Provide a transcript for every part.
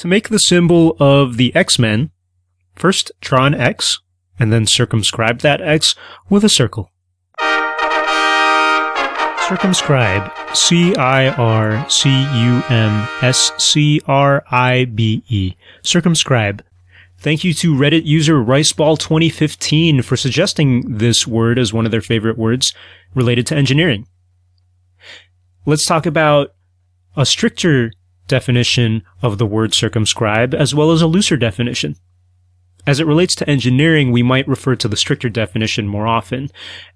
To make the symbol of the X-Men, first draw an X, and then circumscribe that X with a circle. Circumscribe, C I R C U M S C R I B E. Circumscribe. Thank you to Reddit user Riceball2015 for suggesting this word as one of their favorite words related to engineering. Let's talk about a stricter definition of the word circumscribe as well as a looser definition. As it relates to engineering, we might refer to the stricter definition more often.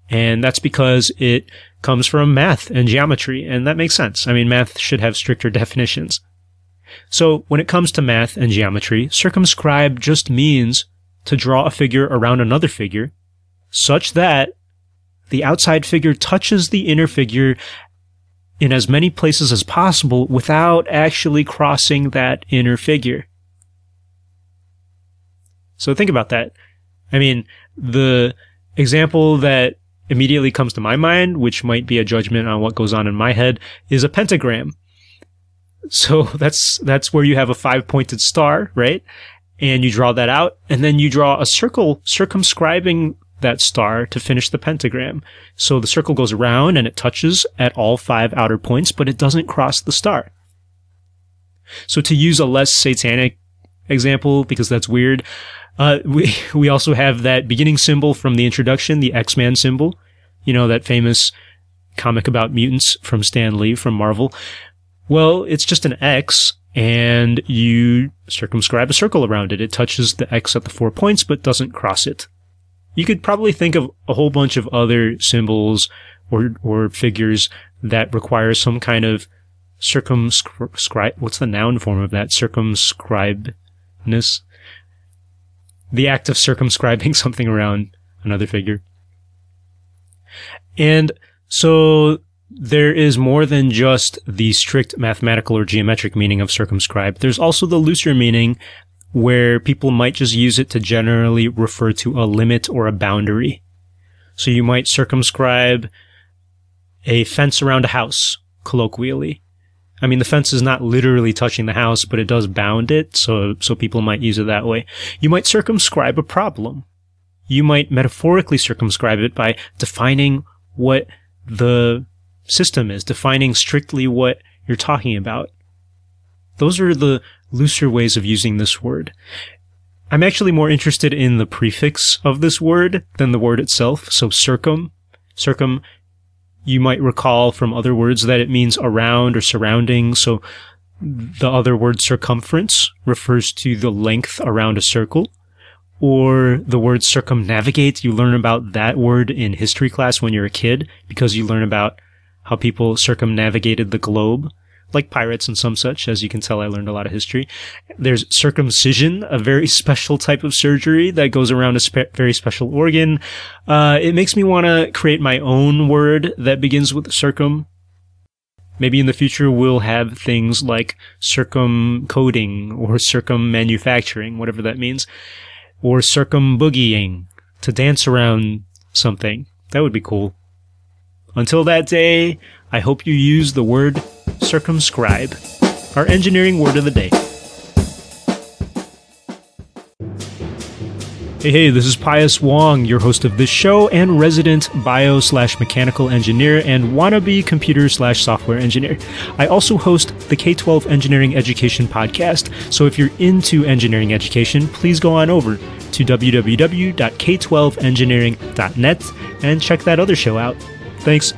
And that's because it comes from math and geometry. And that makes sense. I mean, math should have stricter definitions. So when it comes to math and geometry, circumscribe just means to draw a figure around another figure such that the outside figure touches the inner figure in as many places as possible without actually crossing that inner figure. So think about that. I mean, the example that immediately comes to my mind, which might be a judgment on what goes on in my head, is a pentagram. So that's that's where you have a five-pointed star, right? And you draw that out, and then you draw a circle circumscribing that star to finish the pentagram. So the circle goes around and it touches at all five outer points, but it doesn't cross the star. So to use a less satanic example, because that's weird, uh, we we also have that beginning symbol from the introduction, the X-Man symbol. You know that famous comic about mutants from Stan Lee from Marvel. Well, it's just an X, and you circumscribe a circle around it. It touches the X at the four points, but doesn't cross it. You could probably think of a whole bunch of other symbols or or figures that require some kind of circumscribe. What's the noun form of that? Circumscribeness the act of circumscribing something around another figure. And so there is more than just the strict mathematical or geometric meaning of circumscribe. There's also the looser meaning where people might just use it to generally refer to a limit or a boundary. So you might circumscribe a fence around a house, colloquially. I mean, the fence is not literally touching the house, but it does bound it, so, so people might use it that way. You might circumscribe a problem. You might metaphorically circumscribe it by defining what the system is, defining strictly what you're talking about. Those are the looser ways of using this word. I'm actually more interested in the prefix of this word than the word itself. So circum, circum you might recall from other words that it means around or surrounding. So the other word circumference refers to the length around a circle. Or the word circumnavigate, you learn about that word in history class when you're a kid because you learn about how people circumnavigated the globe like pirates and some such. As you can tell, I learned a lot of history. There's circumcision, a very special type of surgery that goes around a spe- very special organ. Uh, it makes me want to create my own word that begins with circum. Maybe in the future we'll have things like circumcoding or circummanufacturing, whatever that means, or circumboogieing to dance around something. That would be cool. Until that day, I hope you use the word circumscribe, our engineering word of the day. Hey, hey, this is Pius Wong, your host of this show and resident bio slash mechanical engineer and wannabe computer slash software engineer. I also host the K 12 Engineering Education Podcast, so if you're into engineering education, please go on over to www.k12engineering.net and check that other show out. Thanks.